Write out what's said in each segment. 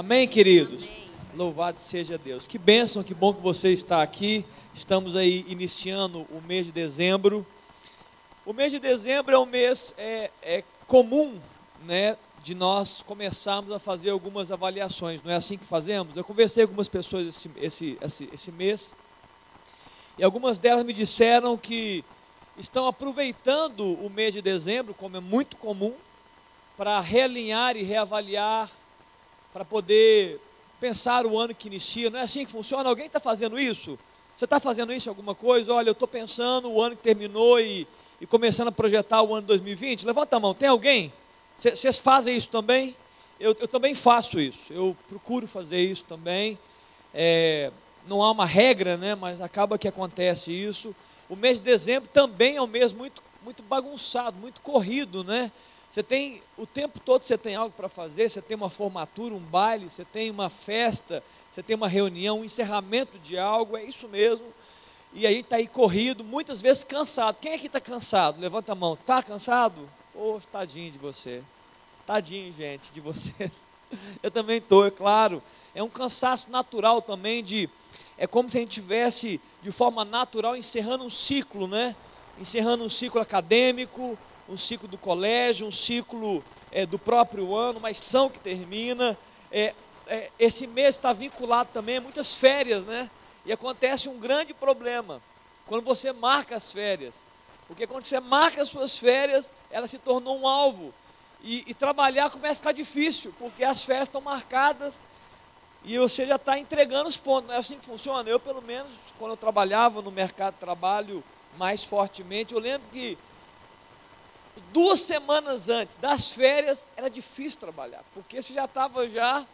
Amém, queridos? Amém. Louvado seja Deus. Que bênção, que bom que você está aqui. Estamos aí iniciando o mês de dezembro. O mês de dezembro é um mês é, é comum, né, de nós começarmos a fazer algumas avaliações. Não é assim que fazemos? Eu conversei com algumas pessoas esse, esse, esse, esse mês e algumas delas me disseram que estão aproveitando o mês de dezembro, como é muito comum, para realinhar e reavaliar, para poder pensar o ano que inicia. Não é assim que funciona? Alguém está fazendo isso? Você está fazendo isso em alguma coisa? Olha, eu estou pensando o ano que terminou e, e começando a projetar o ano 2020. Levanta a mão, tem alguém? Vocês fazem isso também? Eu, eu, também faço isso, eu procuro fazer isso também. É, não há uma regra, né, mas acaba que acontece isso. O mês de dezembro também é um mês muito, muito bagunçado, muito corrido, né? Você tem o tempo todo você tem algo para fazer, você tem uma formatura, um baile, você tem uma festa, você tem uma reunião, um encerramento de algo, é isso mesmo. E aí está aí corrido, muitas vezes cansado. Quem aqui está cansado? Levanta a mão. Está cansado? Poxa, tadinho de você. Tadinho, gente, de vocês. Eu também estou, é claro. É um cansaço natural também de é como se a gente tivesse, de forma natural, encerrando um ciclo, né? Encerrando um ciclo acadêmico, um ciclo do colégio, um ciclo é, do próprio ano, uma ação que termina. É, é, esse mês está vinculado também a muitas férias, né? E acontece um grande problema quando você marca as férias. Porque quando você marca as suas férias, ela se tornou um alvo. E, e trabalhar começa a ficar difícil, porque as férias estão marcadas e você já está entregando os pontos. Não é assim que funciona? Eu, pelo menos, quando eu trabalhava no mercado de trabalho mais fortemente, eu lembro que duas semanas antes das férias era difícil trabalhar, porque você já estava já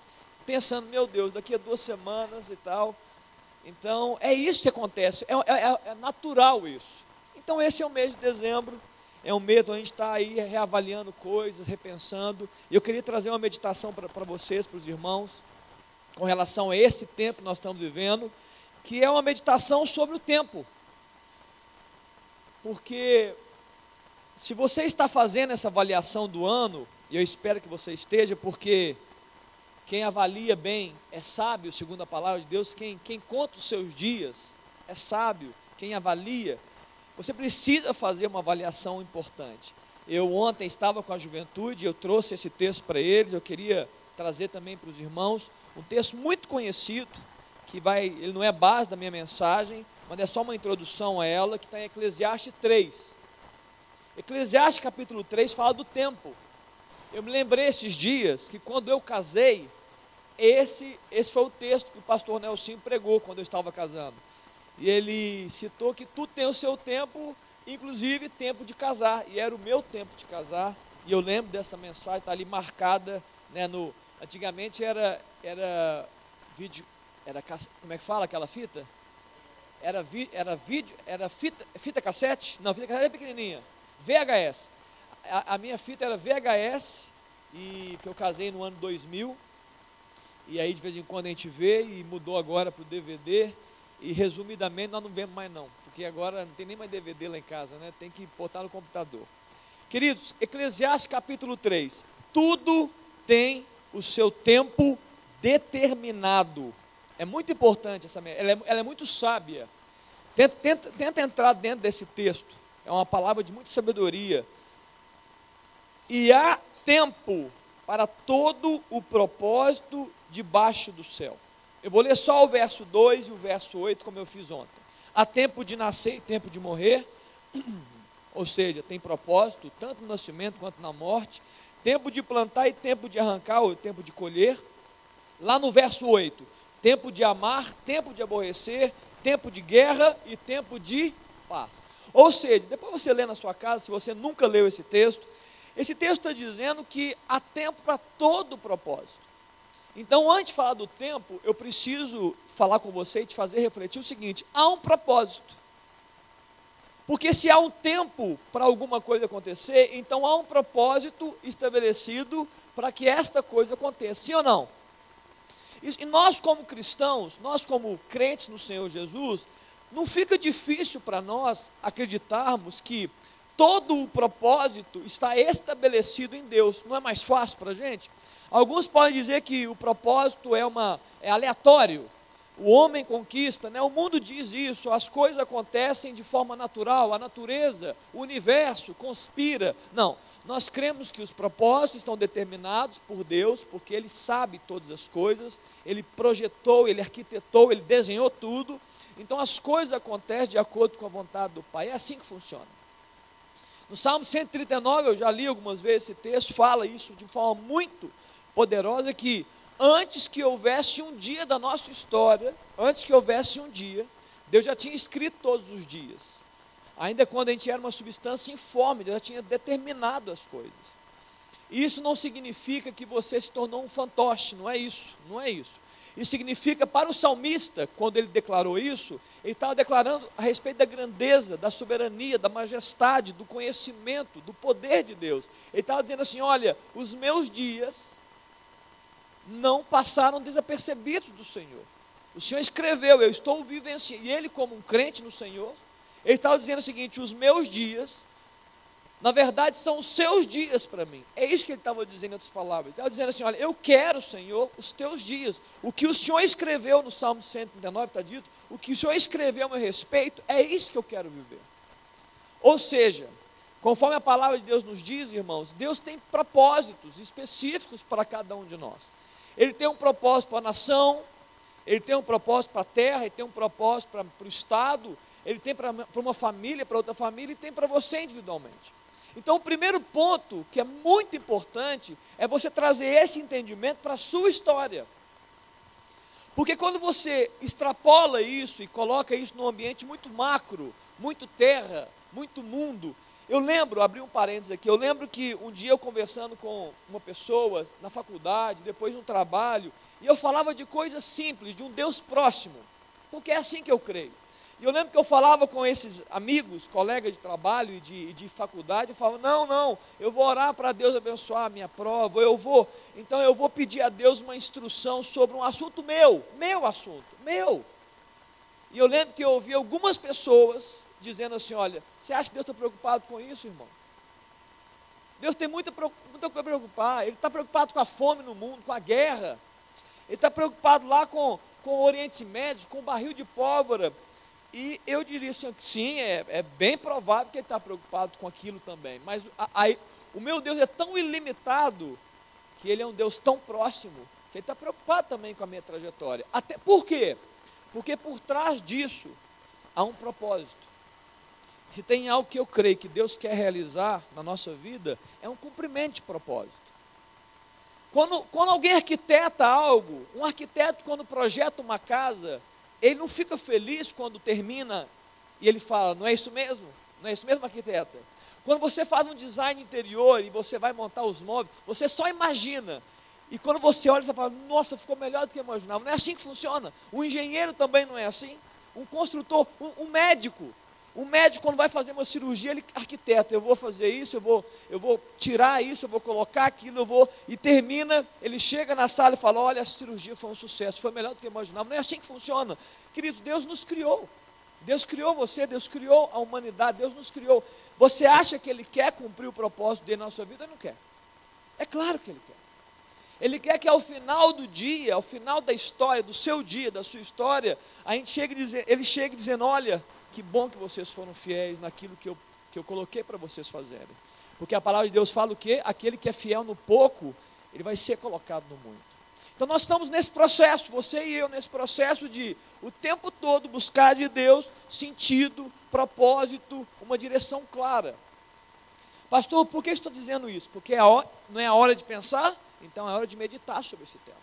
pensando, meu Deus, daqui a duas semanas e tal. Então, é isso que acontece, é, é, é natural isso. Então, esse é o mês de dezembro, é um mês onde a gente está aí reavaliando coisas, repensando. E eu queria trazer uma meditação para vocês, para os irmãos com relação a esse tempo que nós estamos vivendo, que é uma meditação sobre o tempo. Porque se você está fazendo essa avaliação do ano, e eu espero que você esteja, porque quem avalia bem é sábio, segundo a palavra de Deus, quem, quem conta os seus dias é sábio, quem avalia, você precisa fazer uma avaliação importante. Eu ontem estava com a juventude, eu trouxe esse texto para eles, eu queria trazer também para os irmãos um texto muito conhecido, que vai, ele não é base da minha mensagem, mas é só uma introdução a ela, que está em Eclesiastes 3. Eclesiastes capítulo 3 fala do tempo. Eu me lembrei esses dias que quando eu casei, esse, esse foi o texto que o pastor Nelson pregou quando eu estava casando. E ele citou que tudo tem o seu tempo, inclusive tempo de casar. E era o meu tempo de casar. E eu lembro dessa mensagem, está ali marcada né, no, Antigamente era, era vídeo, era, como é que fala aquela fita? Era, vi, era vídeo, era fita, fita cassete? Não, fita cassete é pequenininha. VHS. A, a, minha fita era VHS, e que eu casei no ano 2000. E aí de vez em quando a gente vê e mudou agora para o DVD. E resumidamente nós não vemos mais não, porque agora não tem nem mais DVD lá em casa, né? Tem que botar no computador. Queridos, Eclesiastes capítulo 3. Tudo tem o seu tempo determinado. É muito importante essa ela é, ela é muito sábia. Tenta, tenta, tenta entrar dentro desse texto. É uma palavra de muita sabedoria. E há tempo para todo o propósito debaixo do céu. Eu vou ler só o verso 2 e o verso 8, como eu fiz ontem. Há tempo de nascer e tempo de morrer, ou seja, tem propósito, tanto no nascimento quanto na morte tempo de plantar e tempo de arrancar, ou tempo de colher. Lá no verso 8, tempo de amar, tempo de aborrecer, tempo de guerra e tempo de paz. Ou seja, depois você lê na sua casa, se você nunca leu esse texto, esse texto está dizendo que há tempo para todo propósito. Então, antes de falar do tempo, eu preciso falar com você e te fazer refletir o seguinte: há um propósito. Porque se há um tempo para alguma coisa acontecer, então há um propósito estabelecido para que esta coisa aconteça, sim ou não? E nós, como cristãos, nós, como crentes no Senhor Jesus, não fica difícil para nós acreditarmos que todo o propósito está estabelecido em Deus. Não é mais fácil para a gente? Alguns podem dizer que o propósito é, uma, é aleatório. O homem conquista, né? o mundo diz isso, as coisas acontecem de forma natural, a natureza, o universo conspira. Não, nós cremos que os propósitos estão determinados por Deus, porque Ele sabe todas as coisas, Ele projetou, Ele arquitetou, Ele desenhou tudo. Então as coisas acontecem de acordo com a vontade do Pai, é assim que funciona. No Salmo 139, eu já li algumas vezes esse texto, fala isso de forma muito poderosa que antes que houvesse um dia da nossa história, antes que houvesse um dia, Deus já tinha escrito todos os dias. Ainda quando a gente era uma substância informe, Deus já tinha determinado as coisas. Isso não significa que você se tornou um fantoche, não é isso, não é isso. Isso significa para o salmista, quando ele declarou isso, ele estava declarando a respeito da grandeza, da soberania, da majestade, do conhecimento, do poder de Deus. Ele estava dizendo assim: olha, os meus dias não passaram desapercebidos do Senhor. O Senhor escreveu, eu estou vivenciando, e ele, como um crente no Senhor, ele estava dizendo o seguinte: os meus dias, na verdade, são os seus dias para mim. É isso que ele estava dizendo em outras palavras. Ele estava dizendo assim: olha, eu quero, Senhor, os teus dias. O que o Senhor escreveu no Salmo 139 está dito, o que o Senhor escreveu a meu respeito, é isso que eu quero viver. Ou seja, conforme a palavra de Deus nos diz, irmãos, Deus tem propósitos específicos para cada um de nós. Ele tem um propósito para a nação, ele tem um propósito para a terra, ele tem um propósito para, para o Estado, ele tem para, para uma família, para outra família, e tem para você individualmente. Então, o primeiro ponto, que é muito importante, é você trazer esse entendimento para a sua história. Porque quando você extrapola isso e coloca isso num ambiente muito macro, muito terra, muito mundo, eu lembro, abri um parênteses aqui, eu lembro que um dia eu conversando com uma pessoa na faculdade, depois no trabalho, e eu falava de coisas simples, de um Deus próximo, porque é assim que eu creio. E eu lembro que eu falava com esses amigos, colegas de trabalho e de, de faculdade, eu falava, não, não, eu vou orar para Deus abençoar a minha prova, eu vou, então eu vou pedir a Deus uma instrução sobre um assunto meu, meu assunto, meu. E eu lembro que eu ouvi algumas pessoas dizendo assim: olha, você acha que Deus está preocupado com isso, irmão? Deus tem muita, muita coisa a preocupar. Ele está preocupado com a fome no mundo, com a guerra. Ele está preocupado lá com, com o Oriente Médio, com o barril de pólvora. E eu diria assim, sim, é, é bem provável que ele está preocupado com aquilo também. Mas a, a, o meu Deus é tão ilimitado que ele é um Deus tão próximo que ele está preocupado também com a minha trajetória. Até por quê? Porque por trás disso há um propósito. Se tem algo que eu creio que Deus quer realizar na nossa vida, é um cumprimento de propósito. Quando, quando alguém arquiteta algo, um arquiteto, quando projeta uma casa, ele não fica feliz quando termina e ele fala: não é isso mesmo? Não é isso mesmo, arquiteta? Quando você faz um design interior e você vai montar os móveis, você só imagina. E quando você olha, você fala: nossa, ficou melhor do que eu imaginava. Não é assim que funciona. O engenheiro também não é assim. Um construtor, um, um médico, o médico, quando vai fazer uma cirurgia, ele arquiteta, eu vou fazer isso, eu vou, eu vou tirar isso, eu vou colocar aquilo, eu vou. E termina, ele chega na sala e fala: Olha, a cirurgia foi um sucesso, foi melhor do que eu imaginava. Não é assim que funciona. Querido, Deus nos criou. Deus criou você, Deus criou a humanidade, Deus nos criou. Você acha que Ele quer cumprir o propósito dele na sua vida? Ele não quer. É claro que Ele quer. Ele quer que ao final do dia, ao final da história, do seu dia, da sua história, a gente chegue dizer, ele chegue dizendo: Olha, que bom que vocês foram fiéis naquilo que eu, que eu coloquei para vocês fazerem. Porque a palavra de Deus fala o quê? Aquele que é fiel no pouco, ele vai ser colocado no muito. Então nós estamos nesse processo, você e eu, nesse processo de o tempo todo buscar de Deus sentido, propósito, uma direção clara. Pastor, por que estou dizendo isso? Porque é hora, não é a hora de pensar, então é hora de meditar sobre esse tema.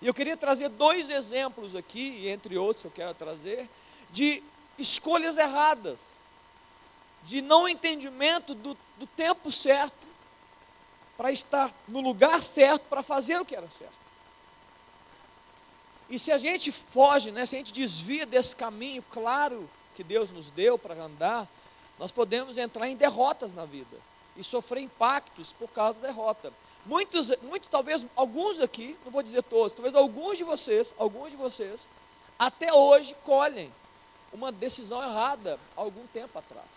E eu queria trazer dois exemplos aqui, entre outros que eu quero trazer, de escolhas erradas, de não entendimento do, do tempo certo para estar no lugar certo para fazer o que era certo. E se a gente foge, né, se a gente desvia desse caminho claro que Deus nos deu para andar, nós podemos entrar em derrotas na vida e sofrer impactos por causa da derrota. Muitos, muitos, talvez alguns aqui, não vou dizer todos, talvez alguns de vocês, alguns de vocês, até hoje colhem uma decisão errada algum tempo atrás.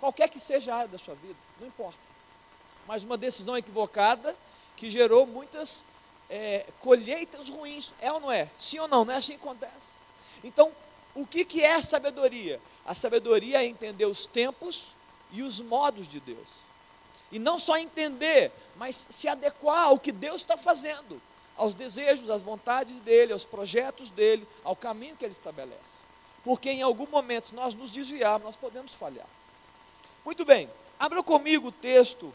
Qualquer que seja a área da sua vida, não importa. Mas uma decisão equivocada que gerou muitas é, colheitas ruins. É ou não é? Sim ou não? Não é assim que acontece. Então, o que, que é sabedoria? A sabedoria é entender os tempos e os modos de Deus. E não só entender, mas se adequar ao que Deus está fazendo, aos desejos, às vontades dele, aos projetos dele, ao caminho que ele estabelece. Porque em algum momento, se nós nos desviarmos, nós podemos falhar. Muito bem, abra comigo o texto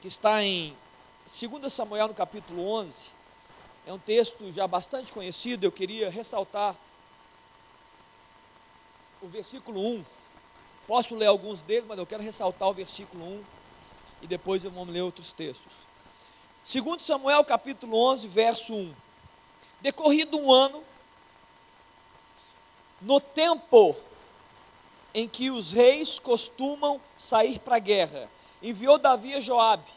que está em 2 Samuel, no capítulo 11. É um texto já bastante conhecido, eu queria ressaltar o versículo 1. Posso ler alguns deles, mas eu quero ressaltar o versículo 1 e depois eu vamos ler outros textos. Segundo Samuel capítulo 11, verso 1. Decorrido um ano, no tempo em que os reis costumam sair para a guerra, enviou Davi a Joabe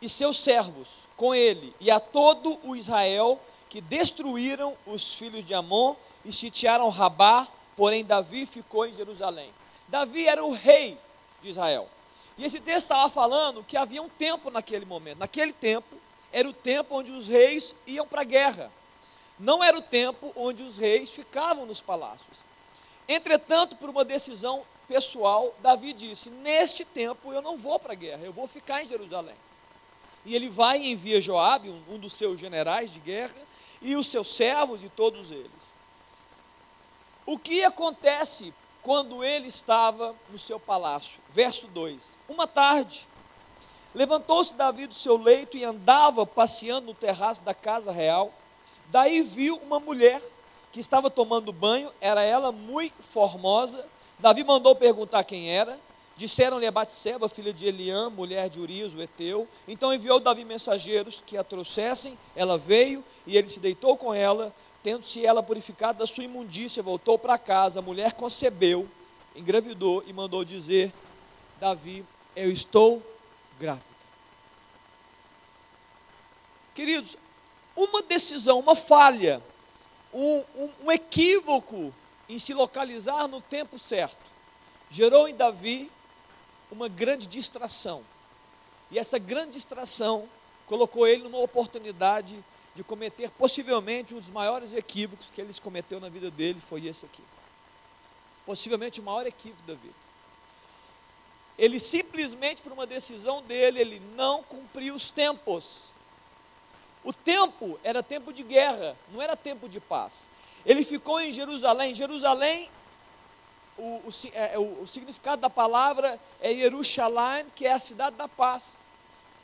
e seus servos com ele e a todo o Israel que destruíram os filhos de Amon e sitiaram Rabá, porém Davi ficou em Jerusalém. Davi era o rei de Israel. E esse texto estava falando que havia um tempo naquele momento. Naquele tempo, era o tempo onde os reis iam para a guerra. Não era o tempo onde os reis ficavam nos palácios. Entretanto, por uma decisão pessoal, Davi disse: Neste tempo eu não vou para a guerra, eu vou ficar em Jerusalém. E ele vai e envia Joabe, um, um dos seus generais de guerra, e os seus servos e todos eles. O que acontece quando ele estava no seu palácio? Verso 2: Uma tarde, levantou-se Davi do seu leito e andava passeando no terraço da casa real. Daí viu uma mulher que estava tomando banho, era ela muito formosa. Davi mandou perguntar quem era. Disseram-lhe a Batseba, filha de Eliã, mulher de Urias, o Eteu. Então enviou Davi mensageiros que a trouxessem. Ela veio e ele se deitou com ela. Tendo-se ela purificado da sua imundícia, voltou para casa, a mulher concebeu, engravidou e mandou dizer: Davi, eu estou grávida. Queridos, uma decisão, uma falha, um, um, um equívoco em se localizar no tempo certo, gerou em Davi uma grande distração. E essa grande distração colocou ele numa oportunidade de cometer possivelmente um dos maiores equívocos que ele cometeu na vida dele foi esse aqui. Possivelmente o maior equívoco da vida. Ele simplesmente por uma decisão dele, ele não cumpriu os tempos. O tempo era tempo de guerra, não era tempo de paz. Ele ficou em Jerusalém. Jerusalém, o, o, é, o, o significado da palavra é Jerusalém, que é a cidade da paz.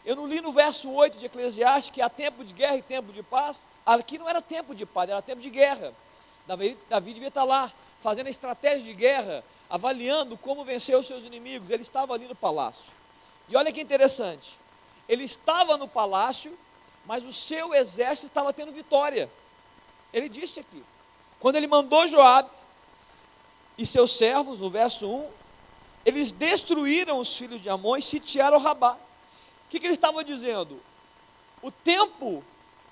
Eu não li no verso 8 de Eclesiastes que há tempo de guerra e tempo de paz. Aqui não era tempo de paz, era tempo de guerra. Davi, Davi devia estar lá, fazendo a estratégia de guerra, avaliando como vencer os seus inimigos. Ele estava ali no palácio. E olha que interessante. Ele estava no palácio, mas o seu exército estava tendo vitória. Ele disse aqui. Quando ele mandou Joabe e seus servos, no verso 1, eles destruíram os filhos de Amon e sitiaram Rabá. O que, que ele estava dizendo? O tempo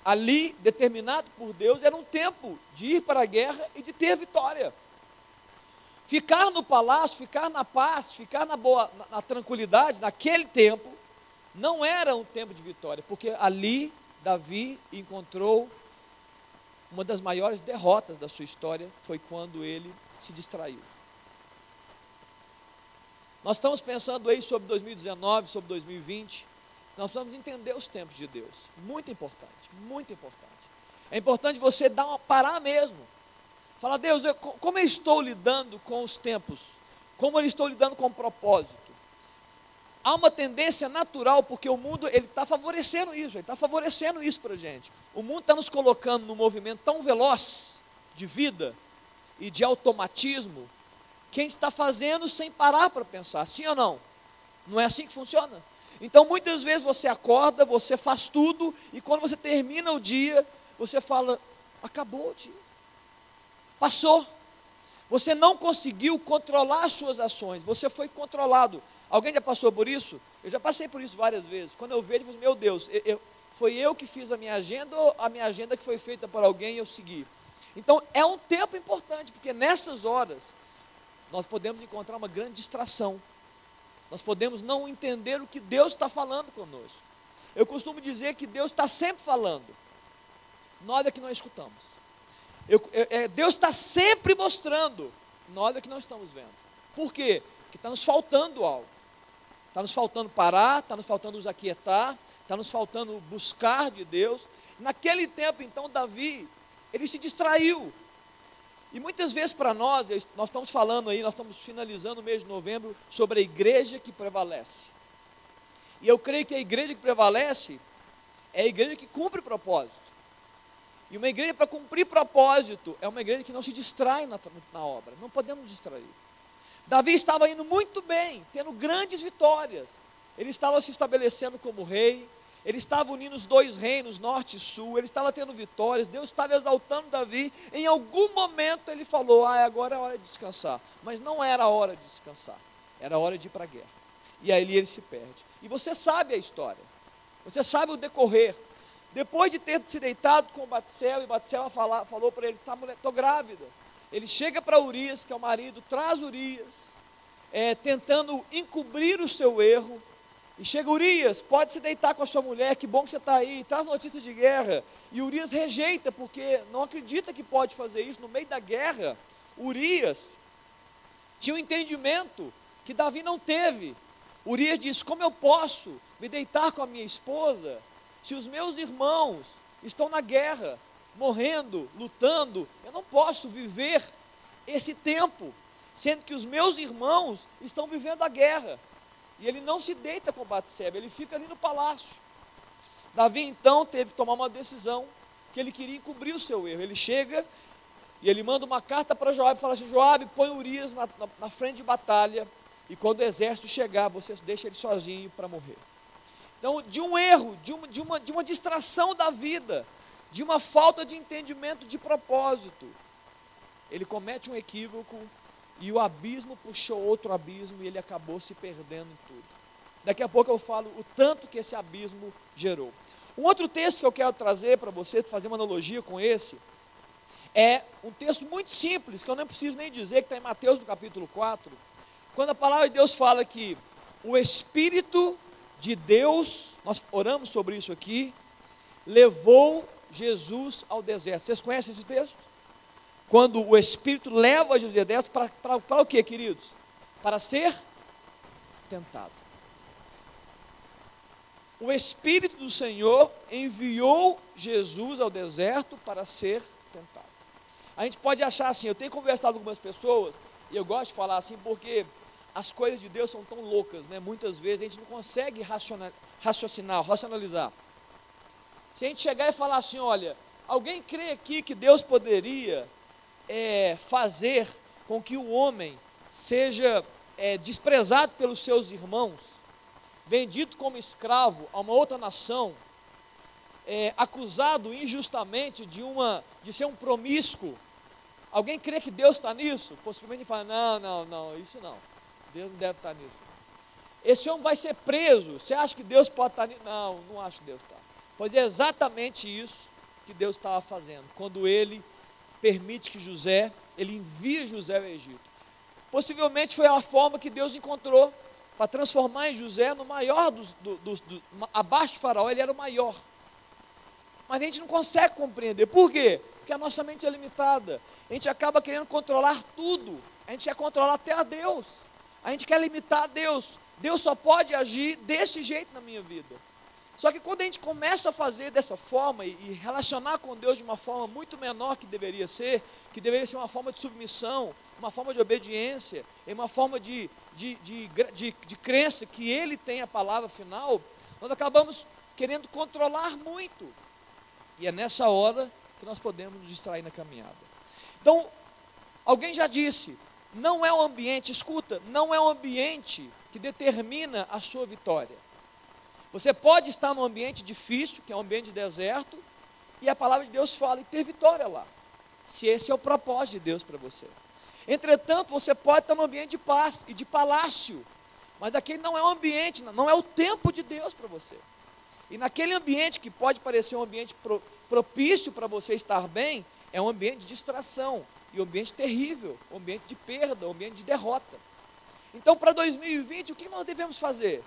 ali, determinado por Deus, era um tempo de ir para a guerra e de ter vitória. Ficar no palácio, ficar na paz, ficar na boa, na, na tranquilidade, naquele tempo, não era um tempo de vitória, porque ali Davi encontrou uma das maiores derrotas da sua história, foi quando ele se distraiu. Nós estamos pensando aí sobre 2019, sobre 2020. Nós vamos entender os tempos de Deus. Muito importante, muito importante. É importante você dar uma parar mesmo. Falar, Deus, eu, como eu estou lidando com os tempos? Como eu estou lidando com o propósito? Há uma tendência natural, porque o mundo ele está favorecendo isso, ele está favorecendo isso para a gente. O mundo está nos colocando num movimento tão veloz de vida e de automatismo, quem está fazendo sem parar para pensar, sim ou não? Não é assim que funciona? Então muitas vezes você acorda, você faz tudo, e quando você termina o dia, você fala: acabou o dia, passou. Você não conseguiu controlar as suas ações, você foi controlado. Alguém já passou por isso? Eu já passei por isso várias vezes. Quando eu vejo, eu falo, meu Deus, eu, eu, foi eu que fiz a minha agenda ou a minha agenda que foi feita por alguém e eu segui? Então é um tempo importante, porque nessas horas nós podemos encontrar uma grande distração nós podemos não entender o que Deus está falando conosco. Eu costumo dizer que Deus está sempre falando, nós é que não escutamos. Eu, é, Deus está sempre mostrando, nós é que não estamos vendo. Por quê? Porque está nos faltando algo. Está nos faltando parar, está nos faltando nos aquietar, está nos faltando buscar de Deus. Naquele tempo, então, Davi, ele se distraiu. E muitas vezes para nós, nós estamos falando aí, nós estamos finalizando o mês de novembro sobre a igreja que prevalece. E eu creio que a igreja que prevalece é a igreja que cumpre propósito. E uma igreja para cumprir propósito é uma igreja que não se distrai na, na obra. Não podemos distrair. Davi estava indo muito bem, tendo grandes vitórias. Ele estava se estabelecendo como rei, ele estava unindo os dois reinos, norte e sul, ele estava tendo vitórias, Deus estava exaltando Davi. Em algum momento ele falou: Ah, agora é hora de descansar. Mas não era hora de descansar, era hora de ir para a guerra. E aí ele se perde. E você sabe a história, você sabe o decorrer. Depois de ter se deitado com Batseba, e Batseba falou para ele: tá, estou grávida. Ele chega para Urias, que é o marido, traz Urias, é, tentando encobrir o seu erro. E chega Urias, pode se deitar com a sua mulher, que bom que você está aí, traz notícias de guerra. E Urias rejeita, porque não acredita que pode fazer isso. No meio da guerra, Urias tinha um entendimento que Davi não teve. Urias disse: Como eu posso me deitar com a minha esposa se os meus irmãos estão na guerra, morrendo, lutando? Eu não posso viver esse tempo, sendo que os meus irmãos estão vivendo a guerra. E ele não se deita com Batseba, ele fica ali no palácio. Davi então teve que tomar uma decisão, que ele queria encobrir o seu erro. Ele chega e ele manda uma carta para Joab e fala assim: Joab, põe Urias na, na, na frente de batalha, e quando o exército chegar, você deixa ele sozinho para morrer. Então, de um erro, de uma, de, uma, de uma distração da vida, de uma falta de entendimento de propósito, ele comete um equívoco e o abismo puxou outro abismo e ele acabou se perdendo em tudo. Daqui a pouco eu falo o tanto que esse abismo gerou. Um outro texto que eu quero trazer para você, fazer uma analogia com esse, é um texto muito simples, que eu não preciso nem dizer, que está em Mateus no capítulo 4, quando a palavra de Deus fala que o Espírito de Deus, nós oramos sobre isso aqui, levou Jesus ao deserto. Vocês conhecem esse texto? Quando o Espírito leva Jesus ao deserto, para o que, queridos? Para ser tentado. O Espírito do Senhor enviou Jesus ao deserto para ser tentado. A gente pode achar assim, eu tenho conversado com algumas pessoas, e eu gosto de falar assim porque as coisas de Deus são tão loucas, né? Muitas vezes a gente não consegue raciocinar, racionalizar. Se a gente chegar e falar assim, olha, alguém crê aqui que Deus poderia é, fazer com que o homem seja é, desprezado pelos seus irmãos, vendido como escravo a uma outra nação, é, acusado injustamente de, uma, de ser um promíscuo. Alguém crê que Deus está nisso? Possivelmente fala, não, não, não, isso não. Deus não deve estar nisso. Esse homem vai ser preso. Você acha que Deus pode estar nisso? Não, não acho que Deus está. Pois é exatamente isso que Deus estava fazendo. Quando ele permite que José, ele envia José ao Egito. Possivelmente foi a forma que Deus encontrou para transformar em José no maior dos, do, do, do, abaixo de Faraó, ele era o maior. Mas a gente não consegue compreender. Por quê? Porque a nossa mente é limitada. A gente acaba querendo controlar tudo. A gente quer controlar até a Deus. A gente quer limitar a Deus. Deus só pode agir desse jeito na minha vida. Só que quando a gente começa a fazer dessa forma e, relacionar com Deus de uma forma muito menor que deveria ser, que deveria ser uma forma de submissão, uma forma de obediência, uma forma de, de, de, de, de crença que Ele tem a palavra final, nós acabamos querendo controlar muito. E é nessa hora que nós podemos nos distrair na caminhada. Então, alguém já disse, não é o ambiente, escuta, não é o ambiente que determina a sua vitória. Você pode estar num ambiente difícil, que é um ambiente de deserto, e a palavra de Deus fala e ter vitória lá. Se esse é o propósito de Deus para você. Entretanto, você pode estar num ambiente de paz e de palácio, mas aquele não é o ambiente, não é o tempo de Deus para você. E naquele ambiente que pode parecer um ambiente propício para você estar bem, é um ambiente de distração, e um ambiente terrível, um ambiente de perda, um ambiente de derrota. Então, para 2020, o que nós devemos fazer?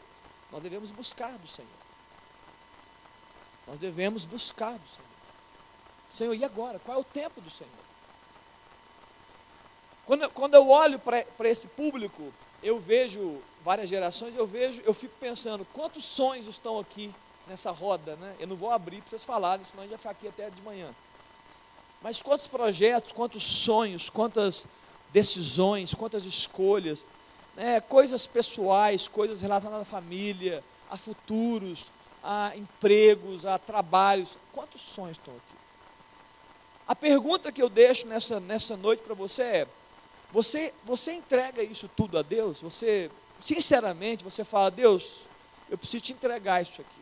Nós devemos buscar do Senhor. Nós devemos buscar do Senhor. Senhor, e agora? Qual é o tempo do Senhor? Quando, quando eu olho para esse público, eu vejo várias gerações, eu vejo, eu fico pensando, quantos sonhos estão aqui nessa roda, né? Eu não vou abrir para vocês falarem, senão a gente vai ficar aqui até de manhã. Mas quantos projetos, quantos sonhos, quantas decisões, quantas escolhas, né? coisas pessoais, coisas relacionadas à família, a futuros, a empregos, a trabalhos. Quantos sonhos estão aqui? A pergunta que eu deixo nessa, nessa noite para você é: você, você entrega isso tudo a Deus? Você, sinceramente, você fala, Deus, eu preciso te entregar isso aqui,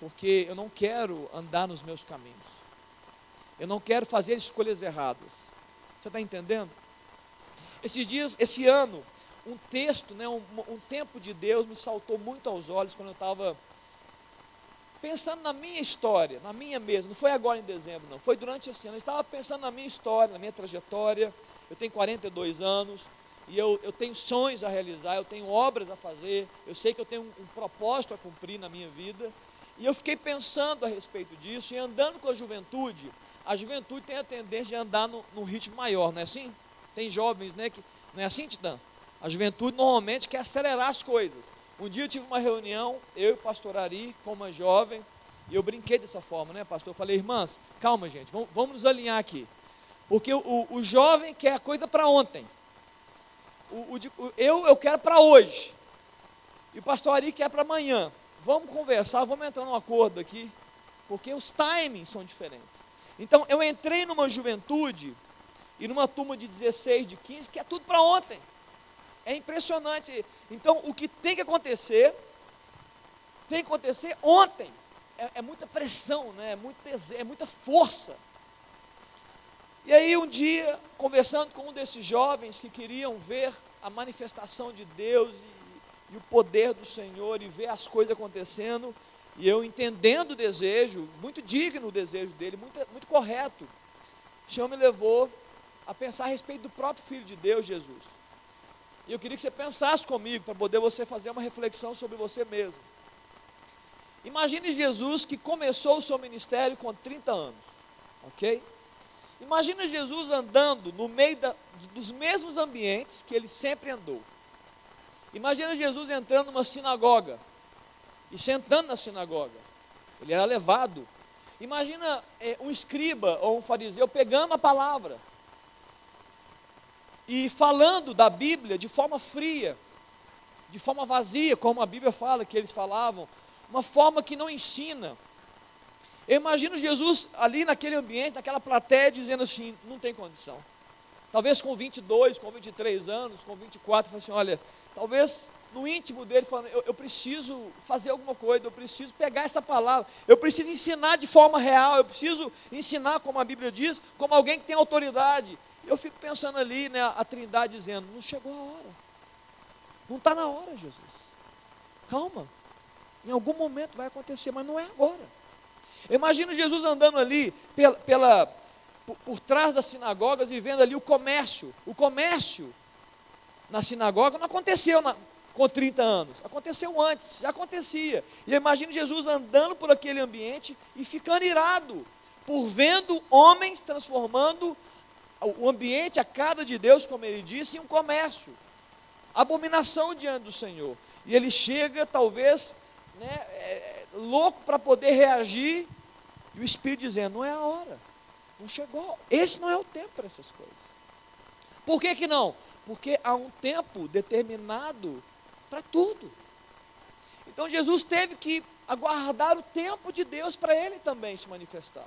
porque eu não quero andar nos meus caminhos, eu não quero fazer escolhas erradas. Você está entendendo? Esses dias, esse ano, um texto, né, um, um tempo de Deus me saltou muito aos olhos quando eu estava pensando na minha história, na minha mesma, não foi agora em dezembro, não, foi durante esse ano. Eu estava pensando na minha história, na minha trajetória. Eu tenho 42 anos e eu, eu tenho sonhos a realizar, eu tenho obras a fazer, eu sei que eu tenho um, um propósito a cumprir na minha vida. E eu fiquei pensando a respeito disso e andando com a juventude. A juventude tem a tendência de andar num ritmo maior, não é assim? Tem jovens, né? Que, não é assim, Titã? A juventude normalmente quer acelerar as coisas. Um dia eu tive uma reunião, eu e o pastor Ari, com uma jovem, e eu brinquei dessa forma, né, pastor? Eu falei, irmãs, calma, gente, vamos, vamos nos alinhar aqui. Porque o, o, jovem quer a coisa para ontem. O, eu, eu quero para hoje. E o pastor Ari quer para amanhã. Vamos conversar, vamos entrar num acordo aqui. Porque os timings são diferentes. Então, eu entrei numa juventude e numa turma de 16, de 15, que é tudo para ontem. É impressionante. Então, o que tem que acontecer, tem que acontecer ontem. É, é muita pressão, né? é, muito, é muita força. E aí, um dia, conversando com um desses jovens que queriam ver a manifestação de Deus e, e o poder do Senhor e ver as coisas acontecendo, e eu entendendo o desejo, muito digno o desejo dele, muito, muito correto, o Senhor me levou a pensar a respeito do próprio Filho de Deus, Jesus. E eu queria que você pensasse comigo, para poder você fazer uma reflexão sobre você mesmo. Imagine Jesus que começou o seu ministério com 30 anos, ok? Imagine Jesus andando no meio da, dos mesmos ambientes que ele sempre andou. Imagina Jesus entrando numa sinagoga e sentando na sinagoga. Ele era levado. Imagina é, um escriba ou um fariseu pegando a palavra e falando da Bíblia de forma fria, de forma vazia, como a Bíblia fala que eles falavam, uma forma que não ensina. Eu imagino Jesus ali naquele ambiente, naquela plateia, dizendo assim: não tem condição. Talvez com 22, com 23 anos, com 24, falando assim: olha, talvez no íntimo dele, falando: eu, eu preciso fazer alguma coisa, eu preciso pegar essa palavra, eu preciso ensinar de forma real, eu preciso ensinar, como a Bíblia diz, como alguém que tem autoridade. Eu fico pensando ali, né, a Trindade dizendo: não chegou a hora, não está na hora, Jesus. Calma, em algum momento vai acontecer, mas não é agora. Imagina Jesus andando ali pela, pela por, por, trás das sinagogas e vendo ali o comércio. O comércio na sinagoga não aconteceu na, com 30 anos, aconteceu antes, já acontecia. E imagina Jesus andando por aquele ambiente e ficando irado, por vendo homens transformando o ambiente, a casa de Deus, como ele disse, em um comércio. Abominação diante do Senhor. E ele chega, talvez, né, é, louco para poder reagir, e o Espírito dizendo: não é a hora, não chegou, esse não é o tempo para essas coisas. Por que, que não? Porque há um tempo determinado para tudo. Então Jesus teve que aguardar o tempo de Deus para ele também se manifestar.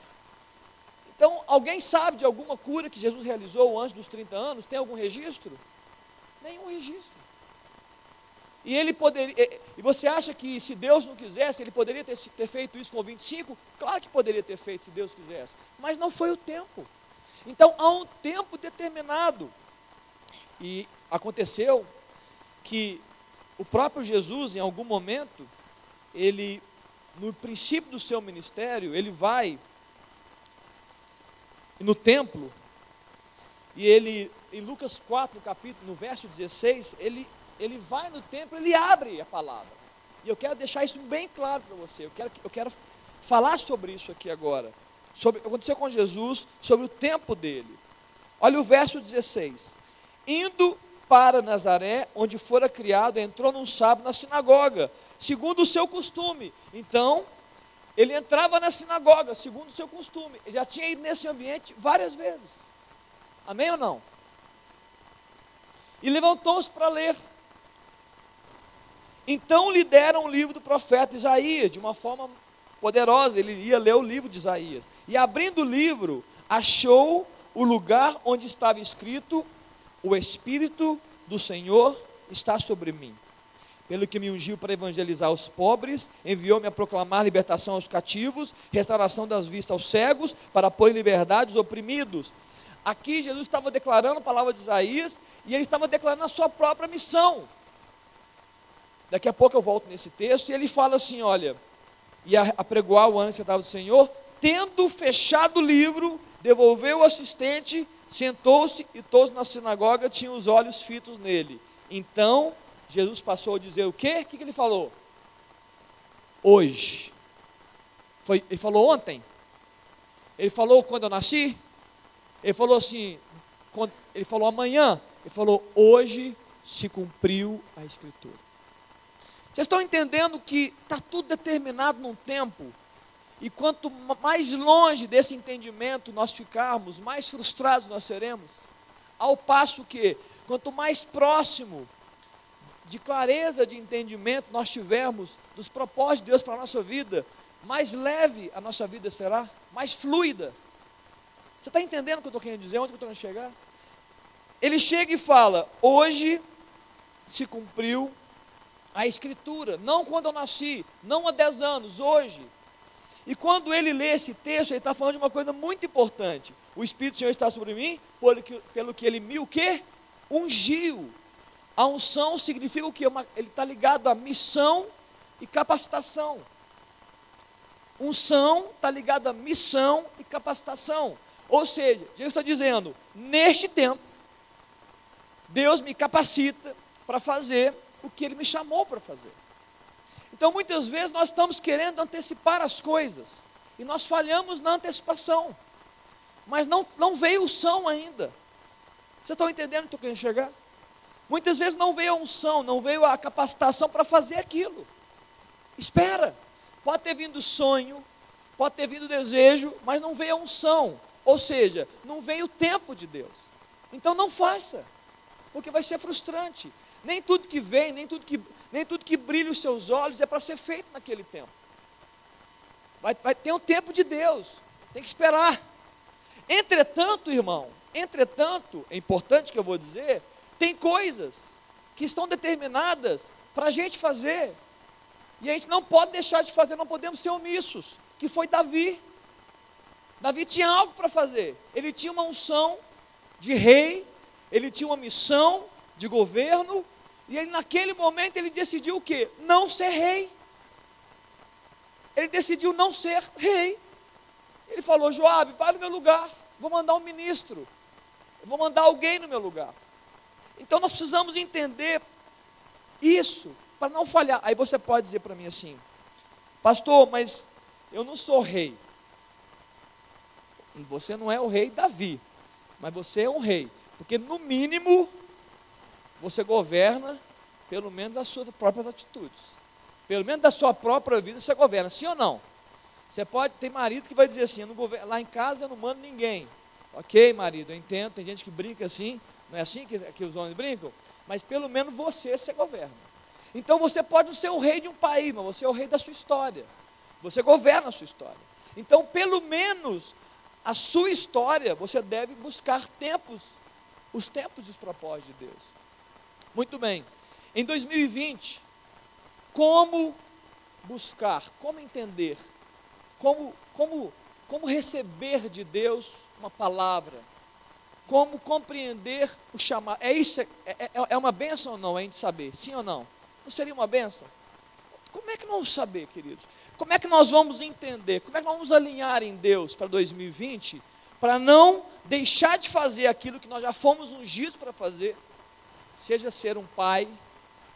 Então, alguém sabe de alguma cura que Jesus realizou antes dos 30 anos? Tem algum registro? Nenhum registro. E ele poderia. E você acha que se Deus não quisesse, ele poderia ter, ter feito isso com 25? Claro que poderia ter feito se Deus quisesse. Mas não foi o tempo. Então há um tempo determinado. E aconteceu que o próprio Jesus, em algum momento, ele, no princípio do seu ministério, ele vai no templo, e ele, em Lucas 4, no capítulo, no verso 16, ele, ele vai no templo, ele abre a palavra. E eu quero deixar isso bem claro para você. Eu quero, eu quero falar sobre isso aqui agora. Sobre o que aconteceu com Jesus, sobre o tempo dele. Olha o verso 16. Indo para Nazaré, onde fora criado, entrou num sábado na sinagoga, segundo o seu costume. Então, ele entrava na sinagoga, segundo o seu costume. Ele já tinha ido nesse ambiente várias vezes. Amém ou não? E levantou-se para ler. Então lhe deram o livro do profeta Isaías, de uma forma poderosa. Ele ia ler o livro de Isaías. E abrindo o livro, achou o lugar onde estava escrito: O Espírito do Senhor está sobre mim. Pelo que me ungiu para evangelizar os pobres, enviou-me a proclamar libertação aos cativos, restauração das vistas aos cegos, para pôr em liberdade os oprimidos. Aqui Jesus estava declarando a palavra de Isaías e ele estava declarando a sua própria missão. Daqui a pouco eu volto nesse texto e ele fala assim: olha, e apregoar o ano sentado do Senhor, tendo fechado o livro, devolveu o assistente, sentou-se e todos na sinagoga tinham os olhos fitos nele. Então Jesus passou a dizer o quê? O que, ele falou? Hoje. Foi, ele falou ontem? Ele falou quando eu nasci? Ele falou assim, quando, ele falou amanhã? Ele falou hoje se cumpriu a escritura. Vocês estão entendendo que está tudo determinado num tempo e quanto mais longe desse entendimento nós ficarmos, mais frustrados nós seremos. Ao passo que, quanto mais próximo de clareza de entendimento nós tivermos dos propósitos de Deus para a nossa vida, mais leve a nossa vida será, mais fluida. Você está entendendo o que eu estou querendo dizer? Onde eu estou querendo chegar? Ele chega e fala: Hoje se cumpriu a Escritura, não quando eu nasci, não há 10 anos, hoje. E quando ele lê esse texto, ele está falando de uma coisa muito importante. O Espírito do Senhor está sobre mim, pelo que, pelo que ele me o quê? Ungiu. A unção significa o? Uma, ele está ligado à missão e capacitação. Unção está ligado à missão e capacitação. Ou seja, Jesus está dizendo, neste tempo, Deus me capacita para fazer o que Ele me chamou para fazer. Então, muitas vezes, nós estamos querendo antecipar as coisas, e nós falhamos na antecipação, mas não, não veio o som ainda. Vocês estão entendendo o que eu quero chegar? Muitas vezes não veio a unção, não veio a capacitação para fazer aquilo. Espera, pode ter vindo sonho, pode ter vindo desejo, mas não veio a unção, ou seja, não veio o tempo de Deus. Então não faça, porque vai ser frustrante. Nem tudo que vem, nem tudo que, nem tudo que brilha os seus olhos é para ser feito naquele tempo. Vai, vai ter um tempo de Deus, tem que esperar. Entretanto, irmão, entretanto, é importante que eu vou dizer, tem coisas que estão determinadas para a gente fazer, e a gente não pode deixar de fazer, não podemos ser omissos, que foi Davi. Davi tinha algo para fazer, ele tinha uma unção de rei, ele tinha uma missão de governo, e ele naquele momento ele decidiu o quê? Não ser rei. Ele decidiu não ser rei. Ele falou: Joabe, vai no meu lugar, vou mandar um ministro, vou mandar alguém no meu lugar. Então nós precisamos entender isso para não falhar. Aí você pode dizer para mim assim, pastor, mas eu não sou rei. Você não é o rei Davi, mas você é um rei, porque no mínimo você governa pelo menos as suas próprias atitudes. Pelo menos da sua própria vida você governa, sim ou não? Você pode, tem marido que vai dizer assim, lá em casa eu não mando ninguém. Ok, marido, eu entendo, tem gente que brinca assim, não é assim que, que os homens brincam? Mas pelo menos você, você governa. Então você pode não ser o rei de um país, mas você é o rei da sua história. Você governa a sua história. Então, pelo menos a sua história, você deve buscar tempos, os tempos e os propósitos de Deus. Muito bem. Em 2020, como buscar, como entender, como, como, como receber de Deus uma palavra, como compreender o chamado. É isso, é, é, é uma benção ou não a gente saber? Sim ou não? Não seria uma benção? Como é que nós vamos saber, queridos? Como é que nós vamos entender? Como é que nós vamos alinhar em Deus para 2020? Para não deixar de fazer aquilo que nós já fomos ungidos para fazer seja ser um pai,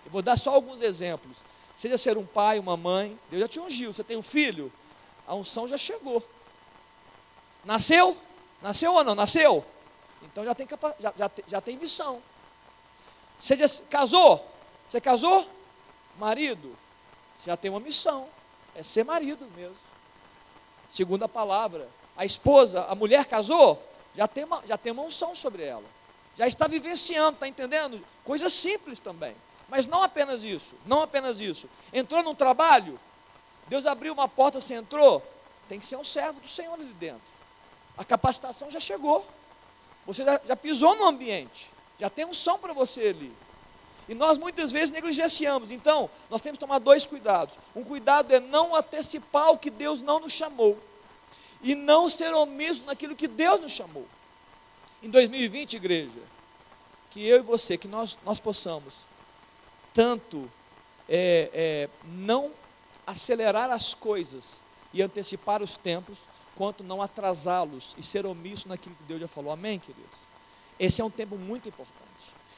eu vou dar só alguns exemplos. Seja ser um pai, uma mãe, Deus já te ungiu, você tem um filho, A unção já chegou. Nasceu? Nasceu ou não? Nasceu? Então já tem, já, já, já tem missão. Você já casou? Você casou? Marido, já tem uma missão. É ser marido mesmo. Segunda palavra. A esposa, a mulher casou? Já tem uma, já tem uma unção sobre ela. Já está vivenciando, está entendendo? Coisas simples também. Mas não apenas isso. Não apenas isso. Entrou num trabalho? Deus abriu uma porta, você entrou? Tem que ser um servo do Senhor ali dentro. A capacitação já chegou. Você já, já pisou no ambiente. Já tem unção para você ali. E nós muitas vezes negligenciamos. Então, nós temos que tomar dois cuidados. Um cuidado é não antecipar o que Deus não nos chamou. E não ser omisso naquilo que Deus nos chamou. Em 2020, igreja, que eu e você, que nós, nós possamos tanto é, é, não acelerar as coisas e antecipar os tempos, quanto não atrasá-los e ser omisso naquilo que Deus já falou. Amém, queridos? Esse é um tempo muito importante.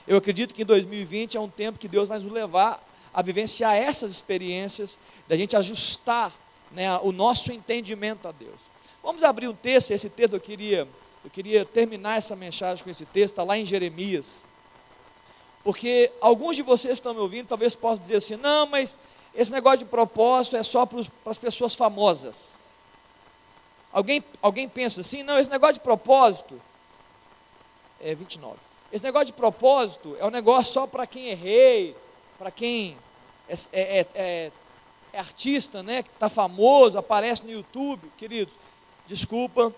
Eu acredito que em 2020 é um tempo que Deus vai nos levar a vivenciar essas experiências, da gente ajustar né, o nosso entendimento a Deus. Vamos abrir um texto, esse texto eu queria, eu queria terminar essa mensagem com esse texto, está lá em Jeremias. Porque alguns de vocês estão me ouvindo, talvez possam dizer assim, não, mas esse negócio de propósito é só para as pessoas famosas. Alguém, alguém pensa assim, não, esse negócio de propósito é 29. Esse negócio de propósito é um negócio só para quem é rei, para quem é, é, é, é, é artista, né, que está famoso, aparece no YouTube. Queridos, desculpa,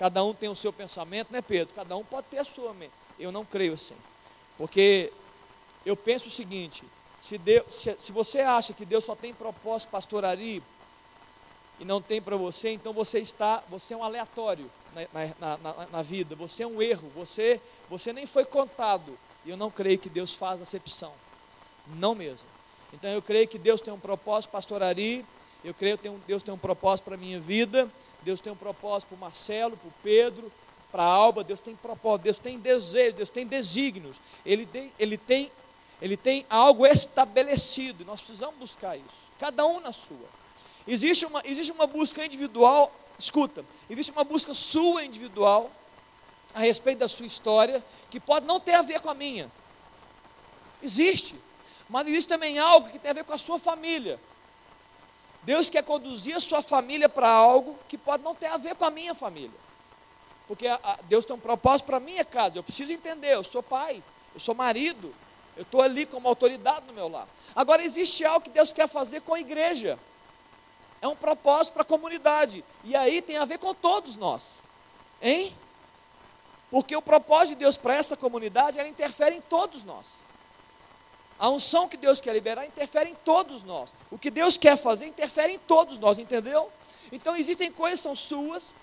cada um tem o seu pensamento, né, Pedro? Cada um pode ter a sua mente. Eu não creio assim. Porque eu penso o seguinte: se, Deus, se, se você acha que Deus só tem propósito pastoraria e não tem para você, então você está, você é um aleatório na, na, na, na, vida, você é um erro, você, você nem foi contado. E eu não creio que Deus faz acepção. Não mesmo. Então eu creio que Deus tem um propósito pastoraria, eu creio que Deus tem um propósito para a minha vida, Deus tem um propósito para o Marcelo, para o Pedro, para a Alba, Deus tem propósito, Deus tem desejo, Deus tem desígnios, Ele tem, ele tem, ele tem algo estabelecido, nós precisamos buscar isso, cada um na sua. Existe uma, existe uma busca individual, escuta, existe uma busca sua individual a respeito da sua história, que pode não ter a ver com a minha. Existe. Mas existe também algo que tem a ver com a sua família. Deus quer conduzir a sua família para algo que pode não ter a ver com a minha família. Porque a, a, Deus tem um propósito para a minha casa. Eu preciso entender, eu sou pai, eu sou marido, eu estou ali como autoridade no meu lar. Agora existe algo que Deus quer fazer com a igreja é um propósito para a comunidade. E aí tem a ver com todos nós. Hein? Porque o propósito de Deus para essa comunidade, ela interfere em todos nós. A unção que Deus quer liberar interfere em todos nós. O que Deus quer fazer interfere em todos nós, entendeu? Então existem coisas que são suas,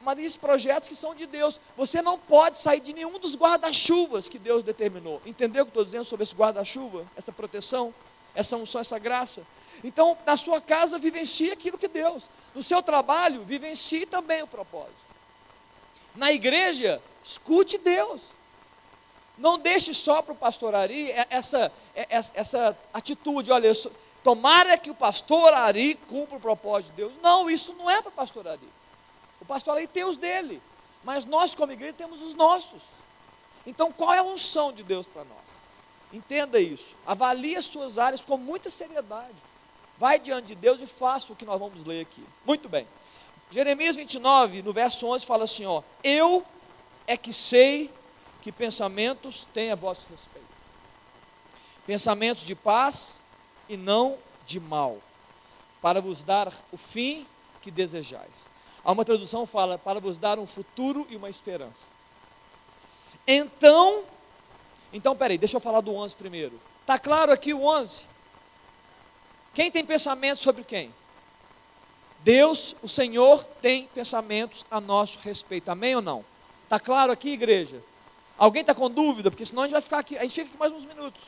mas existem projetos que são de Deus. Você não pode sair de nenhum dos guarda-chuvas que Deus determinou. Entendeu o que estou dizendo sobre esse guarda-chuva, essa proteção? essa unção, essa graça. Então, na sua casa, vivencie aquilo que Deus. No seu trabalho, vivencie também o propósito. Na igreja, escute Deus. Não deixe só para o pastor Ari essa, essa, essa atitude, olha, sou, tomara que o pastor Ari cumpra o propósito de Deus. Não, isso não é para o pastor Ari. O pastor Ari tem os dele, mas nós como igreja temos os nossos. Então, qual é a unção de Deus para nós? Entenda isso. Avalie as suas áreas com muita seriedade. Vai diante de Deus e faça o que nós vamos ler aqui. Muito bem. Jeremias 29, no verso 11, fala assim: ó, Eu é que sei que pensamentos têm a vosso respeito. Pensamentos de paz e não de mal, para vos dar o fim que desejais. Há uma tradução fala para vos dar um futuro e uma esperança. Então então, peraí, deixa eu falar do 11 primeiro. Está claro aqui o 11? Quem tem pensamentos sobre quem? Deus, o Senhor, tem pensamentos a nosso respeito. Amém ou não? Está claro aqui, igreja? Alguém está com dúvida? Porque senão a gente vai ficar aqui, a gente fica aqui mais uns minutos.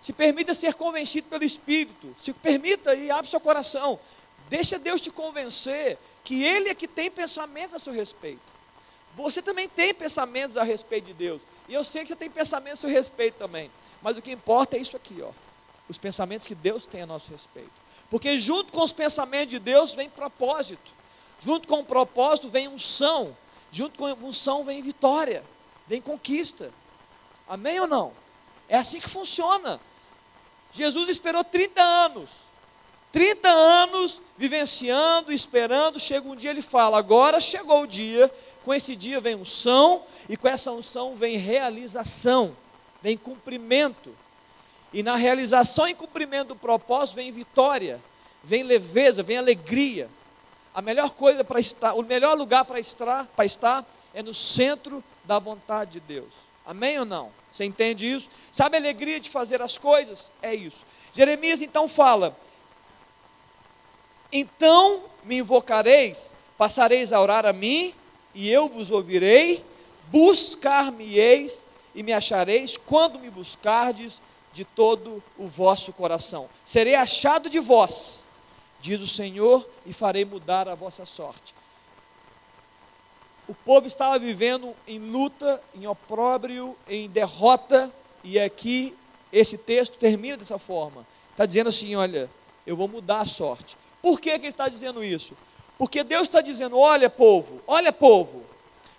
Se permita ser convencido pelo Espírito. Se permita e abre seu coração. Deixa Deus te convencer que Ele é que tem pensamentos a seu respeito. Você também tem pensamentos a respeito de Deus. E eu sei que você tem pensamentos a seu respeito também. Mas o que importa é isso aqui, ó. Os pensamentos que Deus tem a nosso respeito. Porque junto com os pensamentos de Deus vem propósito. Junto com o propósito vem unção. Junto com a unção vem vitória, vem conquista. Amém ou não? É assim que funciona. Jesus esperou 30 anos. 30 anos vivenciando, esperando, chega um dia ele fala: agora chegou o dia, com esse dia vem unção, e com essa unção vem realização, vem cumprimento. E na realização e cumprimento do propósito vem vitória, vem leveza, vem alegria. A melhor coisa para estar, o melhor lugar para estar, para estar é no centro da vontade de Deus. Amém ou não? Você entende isso? Sabe a alegria de fazer as coisas? É isso. Jeremias então fala: Então me invocareis, passareis a orar a mim, e eu vos ouvirei, buscar-me-eis e me achareis quando me buscardes de todo o vosso coração. Serei achado de vós, diz o Senhor, e farei mudar a vossa sorte. O povo estava vivendo em luta, em opróbrio, em derrota, e aqui esse texto termina dessa forma. Está dizendo assim: olha, eu vou mudar a sorte. Por que, que ele está dizendo isso? Porque Deus está dizendo: olha, povo, olha, povo,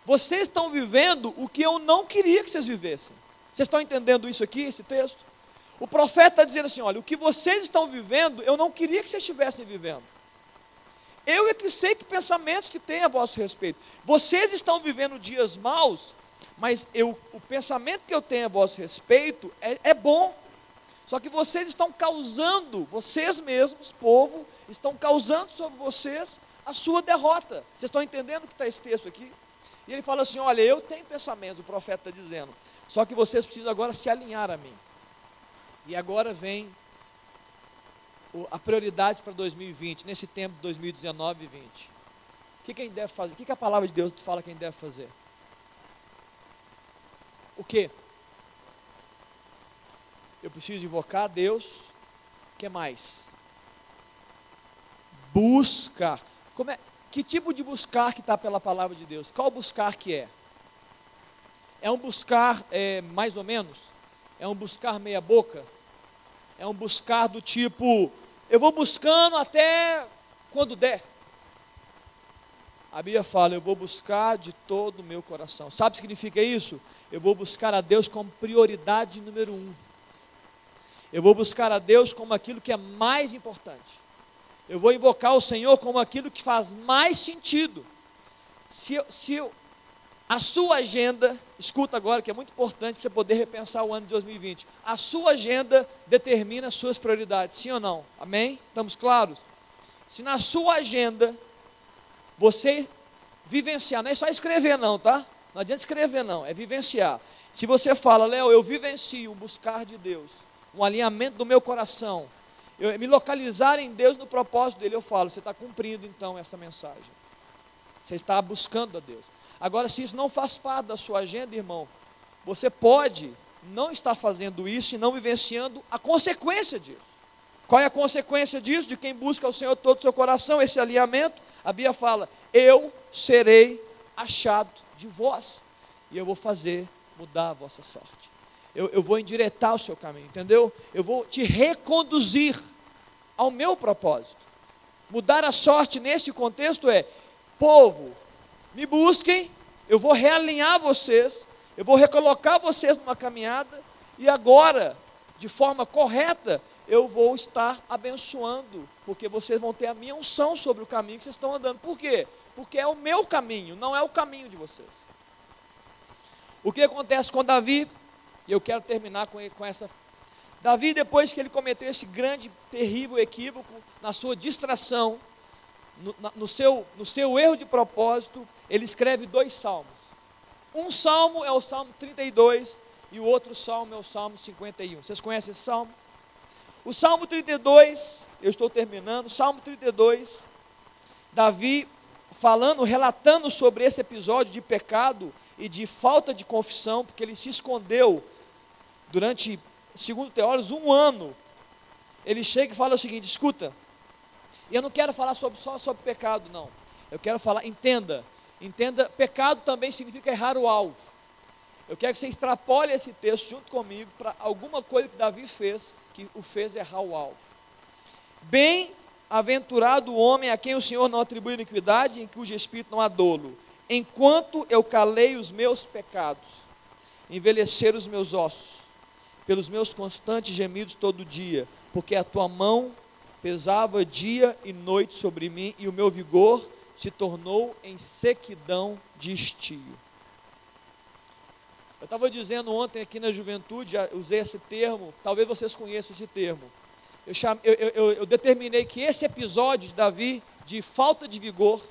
vocês estão vivendo o que eu não queria que vocês vivessem. Vocês estão entendendo isso aqui, esse texto? O profeta está dizendo assim: olha, o que vocês estão vivendo, eu não queria que vocês estivessem vivendo. Eu é que sei que pensamentos que têm a vosso respeito. Vocês estão vivendo dias maus, mas eu, o pensamento que eu tenho a vosso respeito é, é bom. Só que vocês estão causando, vocês mesmos, povo, estão causando sobre vocês a sua derrota. Vocês estão entendendo o que está esse texto aqui? E ele fala assim: olha, eu tenho pensamentos, o profeta está dizendo, só que vocês precisam agora se alinhar a mim. E agora vem a prioridade para 2020, nesse tempo de 2019 e 20. O que, a gente deve fazer? O que, que a palavra de Deus fala que a gente deve fazer? O que? Eu preciso invocar a Deus. O que mais? Buscar. Como é, que tipo de buscar que está pela palavra de Deus? Qual buscar que é? É um buscar é, mais ou menos? É um buscar meia boca? É um buscar do tipo, eu vou buscando até quando der. A Bíblia fala, eu vou buscar de todo o meu coração. Sabe o que significa isso? Eu vou buscar a Deus como prioridade número um. Eu vou buscar a Deus como aquilo que é mais importante. Eu vou invocar o Senhor como aquilo que faz mais sentido. Se, se eu, a sua agenda, escuta agora que é muito importante para você poder repensar o ano de 2020. A sua agenda determina as suas prioridades, sim ou não? Amém? Estamos claros? Se na sua agenda você vivenciar, não é só escrever não, tá? Não adianta escrever não, é vivenciar. Se você fala, Léo, eu vivencio buscar de Deus, um alinhamento do meu coração, eu me localizar em Deus no propósito dele, eu falo, você está cumprindo então essa mensagem. Você está buscando a Deus. Agora, se isso não faz parte da sua agenda, irmão, você pode não estar fazendo isso e não vivenciando a consequência disso. Qual é a consequência disso? De quem busca o Senhor todo o seu coração, esse alinhamento? A Bíblia fala: Eu serei achado de vós, e eu vou fazer mudar a vossa sorte. Eu, eu vou endireitar o seu caminho, entendeu? Eu vou te reconduzir ao meu propósito. Mudar a sorte nesse contexto é: povo, me busquem, eu vou realinhar vocês, eu vou recolocar vocês numa caminhada, e agora, de forma correta, eu vou estar abençoando, porque vocês vão ter a minha unção sobre o caminho que vocês estão andando. Por quê? Porque é o meu caminho, não é o caminho de vocês. O que acontece com Davi? E eu quero terminar com, com essa. Davi, depois que ele cometeu esse grande, terrível equívoco, na sua distração, no, no, seu, no seu erro de propósito, ele escreve dois salmos. Um salmo é o Salmo 32 e o outro salmo é o Salmo 51. Vocês conhecem esse salmo? O Salmo 32, eu estou terminando, Salmo 32, Davi falando, relatando sobre esse episódio de pecado e de falta de confissão, porque ele se escondeu durante, segundo teólogos, um ano. Ele chega e fala o seguinte: escuta, e eu não quero falar sobre, só sobre pecado, não. Eu quero falar, entenda, entenda, pecado também significa errar o alvo. Eu quero que você extrapole esse texto junto comigo para alguma coisa que Davi fez que o fez errar o alvo. Bem Aventurado o homem a quem o Senhor não atribui iniquidade, em cujo espírito não há dolo. Enquanto eu calei os meus pecados, envelheceram os meus ossos, pelos meus constantes gemidos todo dia, porque a tua mão pesava dia e noite sobre mim, e o meu vigor se tornou em sequidão de estio. Eu estava dizendo ontem aqui na juventude, usei esse termo, talvez vocês conheçam esse termo. Eu, chame, eu, eu, eu determinei que esse episódio de Davi, de falta de vigor,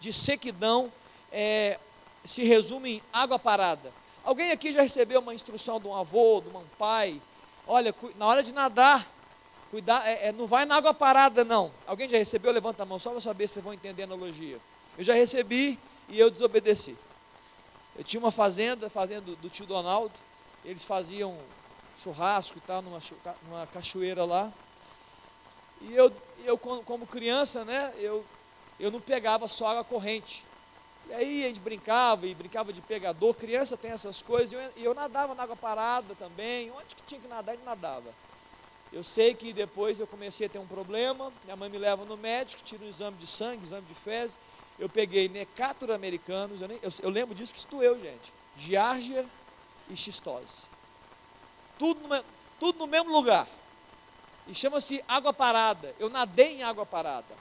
de sequidão, é, se resume em água parada. Alguém aqui já recebeu uma instrução de um avô, de um pai? Olha, na hora de nadar, cuidar, é, é, não vai na água parada, não. Alguém já recebeu? Levanta a mão, só para saber se vocês vão entender a analogia. Eu já recebi e eu desobedeci. Eu tinha uma fazenda, fazenda do, do tio Donaldo, eles faziam churrasco e tal, numa, numa cachoeira lá. E eu, eu, como criança, né, eu, eu não pegava só água corrente. E aí a gente brincava e brincava de pegador, criança tem essas coisas, e eu, eu nadava na água parada também, onde que tinha que nadar, ele nadava. Eu sei que depois eu comecei a ter um problema, minha mãe me leva no médico, tira um exame de sangue, exame de fezes, eu peguei necator americanos, eu, nem, eu, eu, lembro disso que isso doeu, gente. Giardia e xistose. Tudo no, tudo no mesmo lugar. E chama-se água parada. Eu nadei em água parada.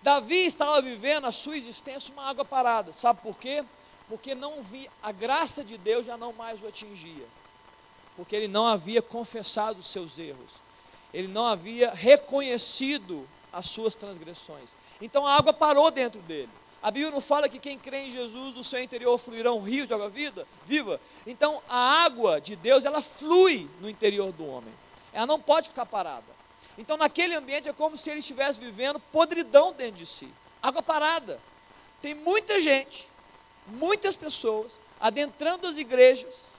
Davi estava vivendo a sua existência uma água parada. Sabe por quê? Porque não vi a graça de Deus já não mais o atingia. Porque ele não havia confessado os seus erros. Ele não havia reconhecido as suas transgressões. Então a água parou dentro dele. A Bíblia não fala que quem crê em Jesus, do seu interior fluirão rios de água vida, viva. Então a água de Deus, ela flui no interior do homem. Ela não pode ficar parada. Então naquele ambiente é como se ele estivesse vivendo podridão dentro de si. Água parada. Tem muita gente, muitas pessoas adentrando as igrejas,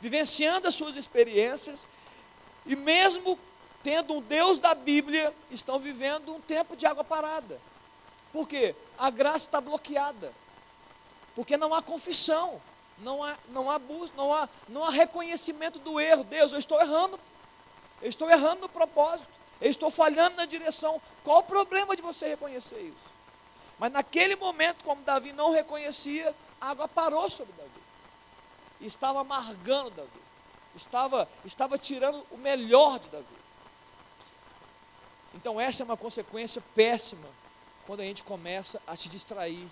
vivenciando as suas experiências e mesmo tendo um Deus da Bíblia, estão vivendo um tempo de água parada. Por quê? A graça está bloqueada. Porque não há confissão, não há, não há, não há, não há reconhecimento do erro. Deus, eu estou errando, eu estou errando no propósito, eu estou falhando na direção. Qual o problema de você reconhecer isso? Mas naquele momento, como Davi não reconhecia, a água parou sobre Davi. Estava amargando Davi. Estava, estava tirando o melhor de Davi. Então, essa é uma consequência péssima quando a gente começa a se distrair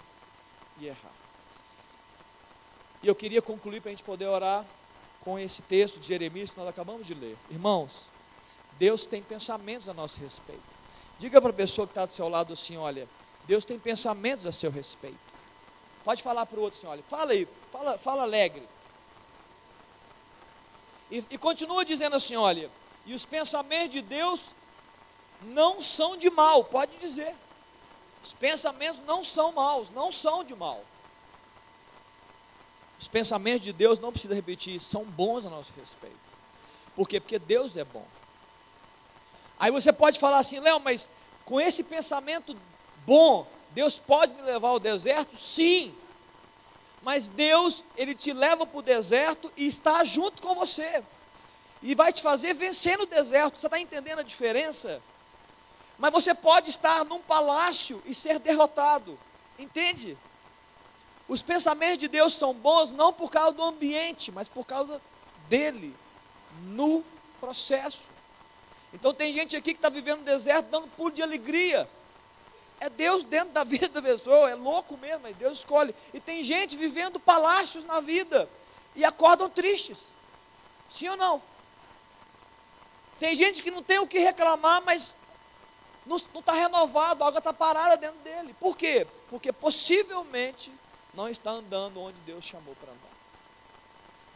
e errar. E eu queria concluir para a gente poder orar com esse texto de Jeremias que nós acabamos de ler. Irmãos, Deus tem pensamentos a nosso respeito. Diga para a pessoa que está do seu lado assim: olha, Deus tem pensamentos a seu respeito. Pode falar para o outro assim: olha, fala aí, fala, fala alegre. E, e continua dizendo assim: olha, e os pensamentos de Deus não são de mal, pode dizer. Os pensamentos não são maus, não são de mal. Os pensamentos de Deus, não precisa repetir, são bons a nosso respeito. Por quê? Porque Deus é bom. Aí você pode falar assim, Léo, mas com esse pensamento bom, Deus pode me levar ao deserto? Sim. Mas Deus, Ele te leva para o deserto e está junto com você. E vai te fazer vencer no deserto. Você está entendendo a diferença? Mas você pode estar num palácio e ser derrotado. Entende? Os pensamentos de Deus são bons não por causa do ambiente, mas por causa dele, no processo. Então tem gente aqui que está vivendo no deserto dando pulo de alegria. É Deus dentro da vida da pessoa, é louco mesmo, mas Deus escolhe. E tem gente vivendo palácios na vida e acordam tristes. Sim ou não? Tem gente que não tem o que reclamar, mas não está renovado, a água está parada dentro dele. Por quê? Porque possivelmente não está andando onde Deus chamou para andar.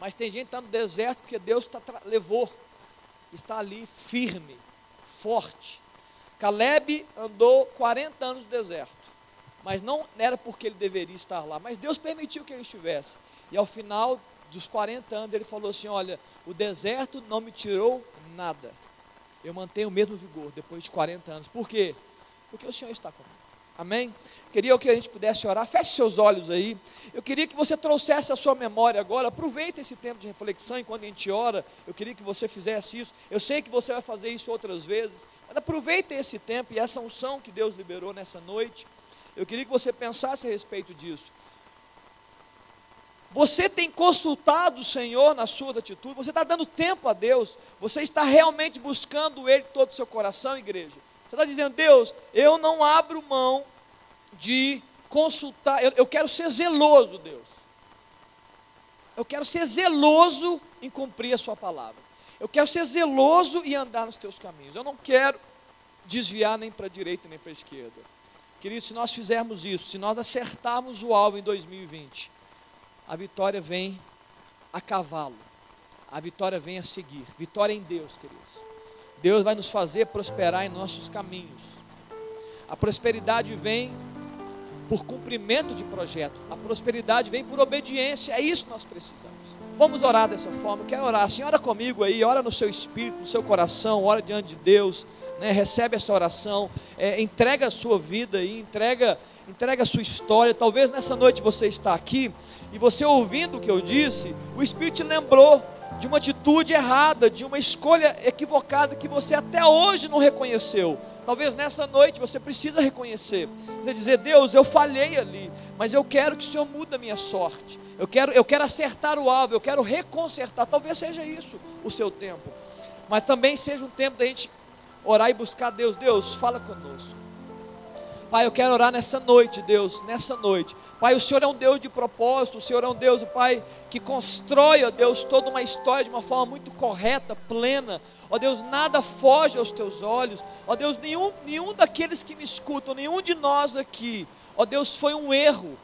Mas tem gente que está no deserto porque Deus tá, levou, está ali firme, forte. Caleb andou 40 anos no deserto, mas não era porque ele deveria estar lá, mas Deus permitiu que ele estivesse. E ao final dos 40 anos ele falou assim: Olha, o deserto não me tirou nada eu mantenho o mesmo vigor depois de 40 anos. Por quê? Porque o Senhor está comigo. Amém? Queria que a gente pudesse orar. Feche seus olhos aí. Eu queria que você trouxesse a sua memória agora. Aproveite esse tempo de reflexão enquanto a gente ora. Eu queria que você fizesse isso. Eu sei que você vai fazer isso outras vezes. Mas aproveite esse tempo e essa unção que Deus liberou nessa noite. Eu queria que você pensasse a respeito disso. Você tem consultado o Senhor nas suas atitudes, você está dando tempo a Deus, você está realmente buscando Ele todo o seu coração, igreja. Você está dizendo, Deus, eu não abro mão de consultar, eu, eu quero ser zeloso, Deus. Eu quero ser zeloso em cumprir a Sua palavra. Eu quero ser zeloso e andar nos teus caminhos. Eu não quero desviar nem para a direita nem para a esquerda. Querido, se nós fizermos isso, se nós acertarmos o alvo em 2020, a vitória vem a cavalo. A vitória vem a seguir. Vitória em Deus, queridos. Deus vai nos fazer prosperar em nossos caminhos. A prosperidade vem por cumprimento de projeto. A prosperidade vem por obediência. É isso que nós precisamos. Vamos orar dessa forma. Quero orar. Assim, ora comigo aí, ora no seu espírito, no seu coração, ora diante de Deus. Né? Recebe essa oração. É, entrega a sua vida aí, entrega, entrega a sua história. Talvez nessa noite você está aqui e você ouvindo o que eu disse, o Espírito te lembrou de uma atitude errada, de uma escolha equivocada que você até hoje não reconheceu. Talvez nessa noite você precisa reconhecer. Você dizer, Deus, eu falhei ali, mas eu quero que o Senhor mude a minha sorte. Eu quero, eu quero acertar o alvo, eu quero reconsertar. Talvez seja isso o seu tempo. Mas também seja um tempo da gente orar e buscar Deus. Deus, fala conosco. Pai, eu quero orar nessa noite, Deus, nessa noite. Pai, o Senhor é um Deus de propósito, o Senhor é um Deus, Pai, que constrói, ó Deus, toda uma história de uma forma muito correta, plena. Ó Deus, nada foge aos teus olhos. Ó Deus, nenhum, nenhum daqueles que me escutam, nenhum de nós aqui, ó Deus, foi um erro.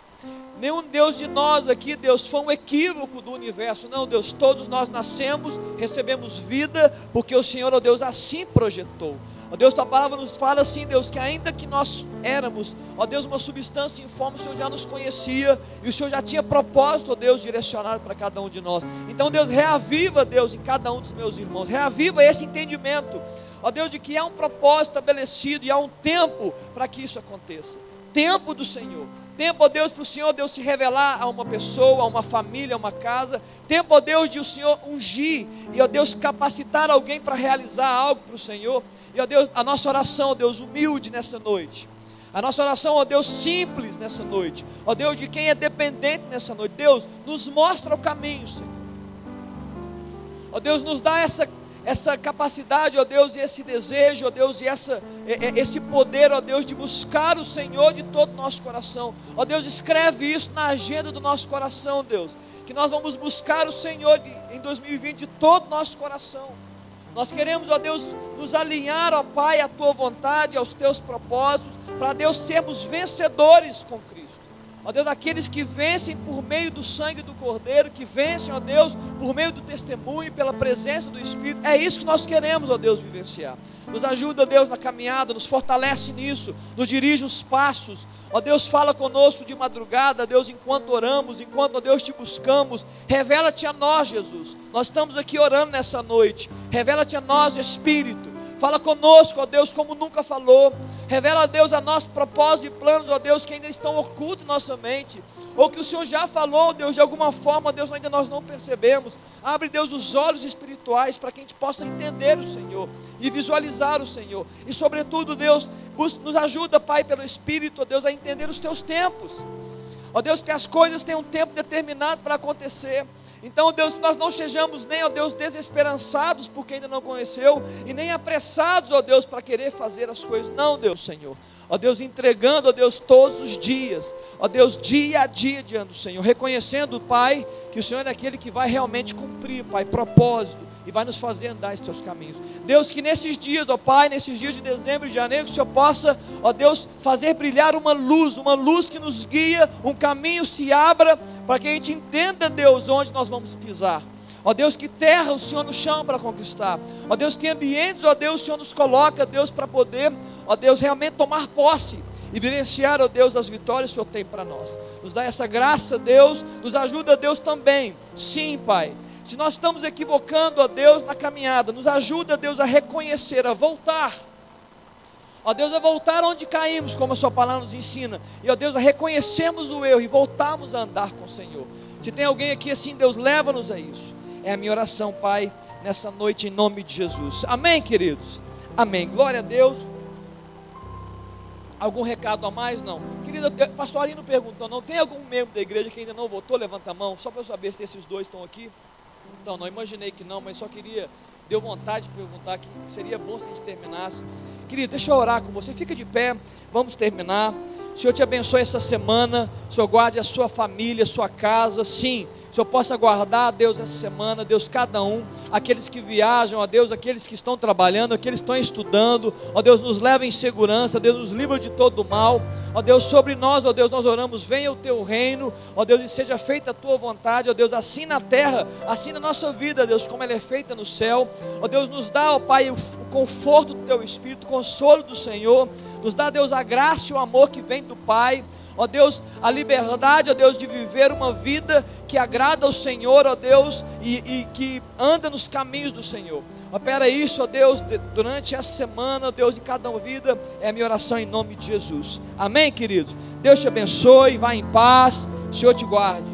Nenhum Deus de nós aqui, Deus, foi um equívoco do universo. Não, Deus, todos nós nascemos, recebemos vida, porque o Senhor, ó Deus, assim projetou. Ó Deus, tua palavra nos fala assim, Deus, que ainda que nós éramos, ó Deus, uma substância informe, o Senhor já nos conhecia e o Senhor já tinha propósito, ó Deus, direcionado para cada um de nós. Então, Deus, reaviva, Deus, em cada um dos meus irmãos, reaviva esse entendimento, ó Deus, de que há um propósito estabelecido e há um tempo para que isso aconteça. Tempo do Senhor. Tempo, ó Deus, para o Senhor, Deus, se revelar a uma pessoa, a uma família, a uma casa. Tempo, ó Deus, de o Senhor ungir e, ó Deus, capacitar alguém para realizar algo para o Senhor. E, ó Deus, a nossa oração, ó Deus, humilde nessa noite. A nossa oração, ó Deus, simples nessa noite. Ó Deus, de quem é dependente nessa noite. Deus, nos mostra o caminho, Senhor. Ó Deus, nos dá essa, essa capacidade, ó Deus, e esse desejo, ó Deus, e essa, esse poder, ó Deus, de buscar o Senhor de todo o nosso coração. Ó Deus, escreve isso na agenda do nosso coração, Deus. Que nós vamos buscar o Senhor em 2020 de todo o nosso coração. Nós queremos, ó Deus, nos alinhar, ó Pai, à tua vontade, aos teus propósitos, para Deus sermos vencedores com Cristo. Ó Deus, aqueles que vencem por meio do sangue do Cordeiro, que vencem, ó Deus, por meio do testemunho, pela presença do Espírito. É isso que nós queremos, ó Deus, vivenciar. Nos ajuda, Deus, na caminhada, nos fortalece nisso, nos dirige os passos. Ó Deus, fala conosco de madrugada, Deus, enquanto oramos, enquanto, ó Deus, te buscamos. Revela-te a nós, Jesus. Nós estamos aqui orando nessa noite. Revela-te a nós, Espírito. Fala conosco, ó Deus, como nunca falou. Revela, a Deus, a nossos propósitos e planos, ó Deus, que ainda estão ocultos em nossa mente. Ou que o Senhor já falou, Deus, de alguma forma, Deus, ainda nós não percebemos. Abre, Deus, os olhos espirituais para que a gente possa entender o Senhor e visualizar o Senhor. E, sobretudo, Deus, nos ajuda, Pai, pelo Espírito, ó Deus, a entender os teus tempos. Ó Deus, que as coisas têm um tempo determinado para acontecer. Então, Deus, nós não sejamos nem, ó Deus, desesperançados porque ainda não conheceu, e nem apressados, ó Deus, para querer fazer as coisas. Não, Deus, Senhor. Ó Deus, entregando, ó Deus, todos os dias, ó Deus, dia a dia diante do Senhor, reconhecendo, Pai, que o Senhor é aquele que vai realmente cumprir, Pai, propósito e vai nos fazer andar em teus caminhos. Deus, que nesses dias, ó Pai, nesses dias de dezembro e de janeiro, que o Senhor possa, ó Deus, fazer brilhar uma luz, uma luz que nos guia, um caminho se abra, para que a gente entenda, Deus, onde nós vamos pisar. Ó Deus, que terra o Senhor nos chama para conquistar. Ó Deus, que ambientes, ó Deus, o Senhor nos coloca, Deus, para poder, ó Deus, realmente tomar posse e vivenciar, ó Deus, as vitórias que o Senhor tem para nós. Nos dá essa graça, Deus, nos ajuda, Deus, também. Sim, Pai se nós estamos equivocando, ó Deus, na caminhada, nos ajuda, Deus, a reconhecer, a voltar. Ó Deus, a voltar onde caímos, como a Sua palavra nos ensina. E ó Deus, a reconhecermos o erro e voltarmos a andar com o Senhor. Se tem alguém aqui assim, Deus, leva-nos a isso. É a minha oração, Pai, nessa noite, em nome de Jesus. Amém, queridos? Amém. Glória a Deus. Algum recado a mais? Não. Querida, pastor Arino perguntou, não tem algum membro da igreja que ainda não votou? Levanta a mão, só para eu saber se esses dois estão aqui. Então, não imaginei que não, mas só queria, deu vontade de perguntar que seria bom se a gente terminasse. Querido, deixa eu orar com você. Fica de pé, vamos terminar. Senhor te abençoe essa semana. Senhor guarde a sua família, a sua casa. Sim, o Senhor possa guardar, Deus, essa semana, Deus, cada um, aqueles que viajam, ó Deus, aqueles que estão trabalhando, aqueles que estão estudando, ó Deus, nos leva em segurança, Deus, nos livra de todo mal, ó Deus, sobre nós, ó Deus, nós oramos, venha o teu reino, ó Deus, e seja feita a tua vontade, ó Deus, assim na terra, assim na nossa vida, Deus, como ela é feita no céu, ó Deus, nos dá, ó Pai, o conforto do teu Espírito, o consolo do Senhor, nos dá, Deus, a graça e o amor que vem do Pai, ó Deus, a liberdade, ó Deus, de viver uma vida que agrada ao Senhor, ó Deus, e, e que anda nos caminhos do Senhor. Opera isso, ó Deus, durante essa semana, ó Deus, em cada vida, é a minha oração em nome de Jesus. Amém, queridos? Deus te abençoe, vá em paz, Senhor te guarde.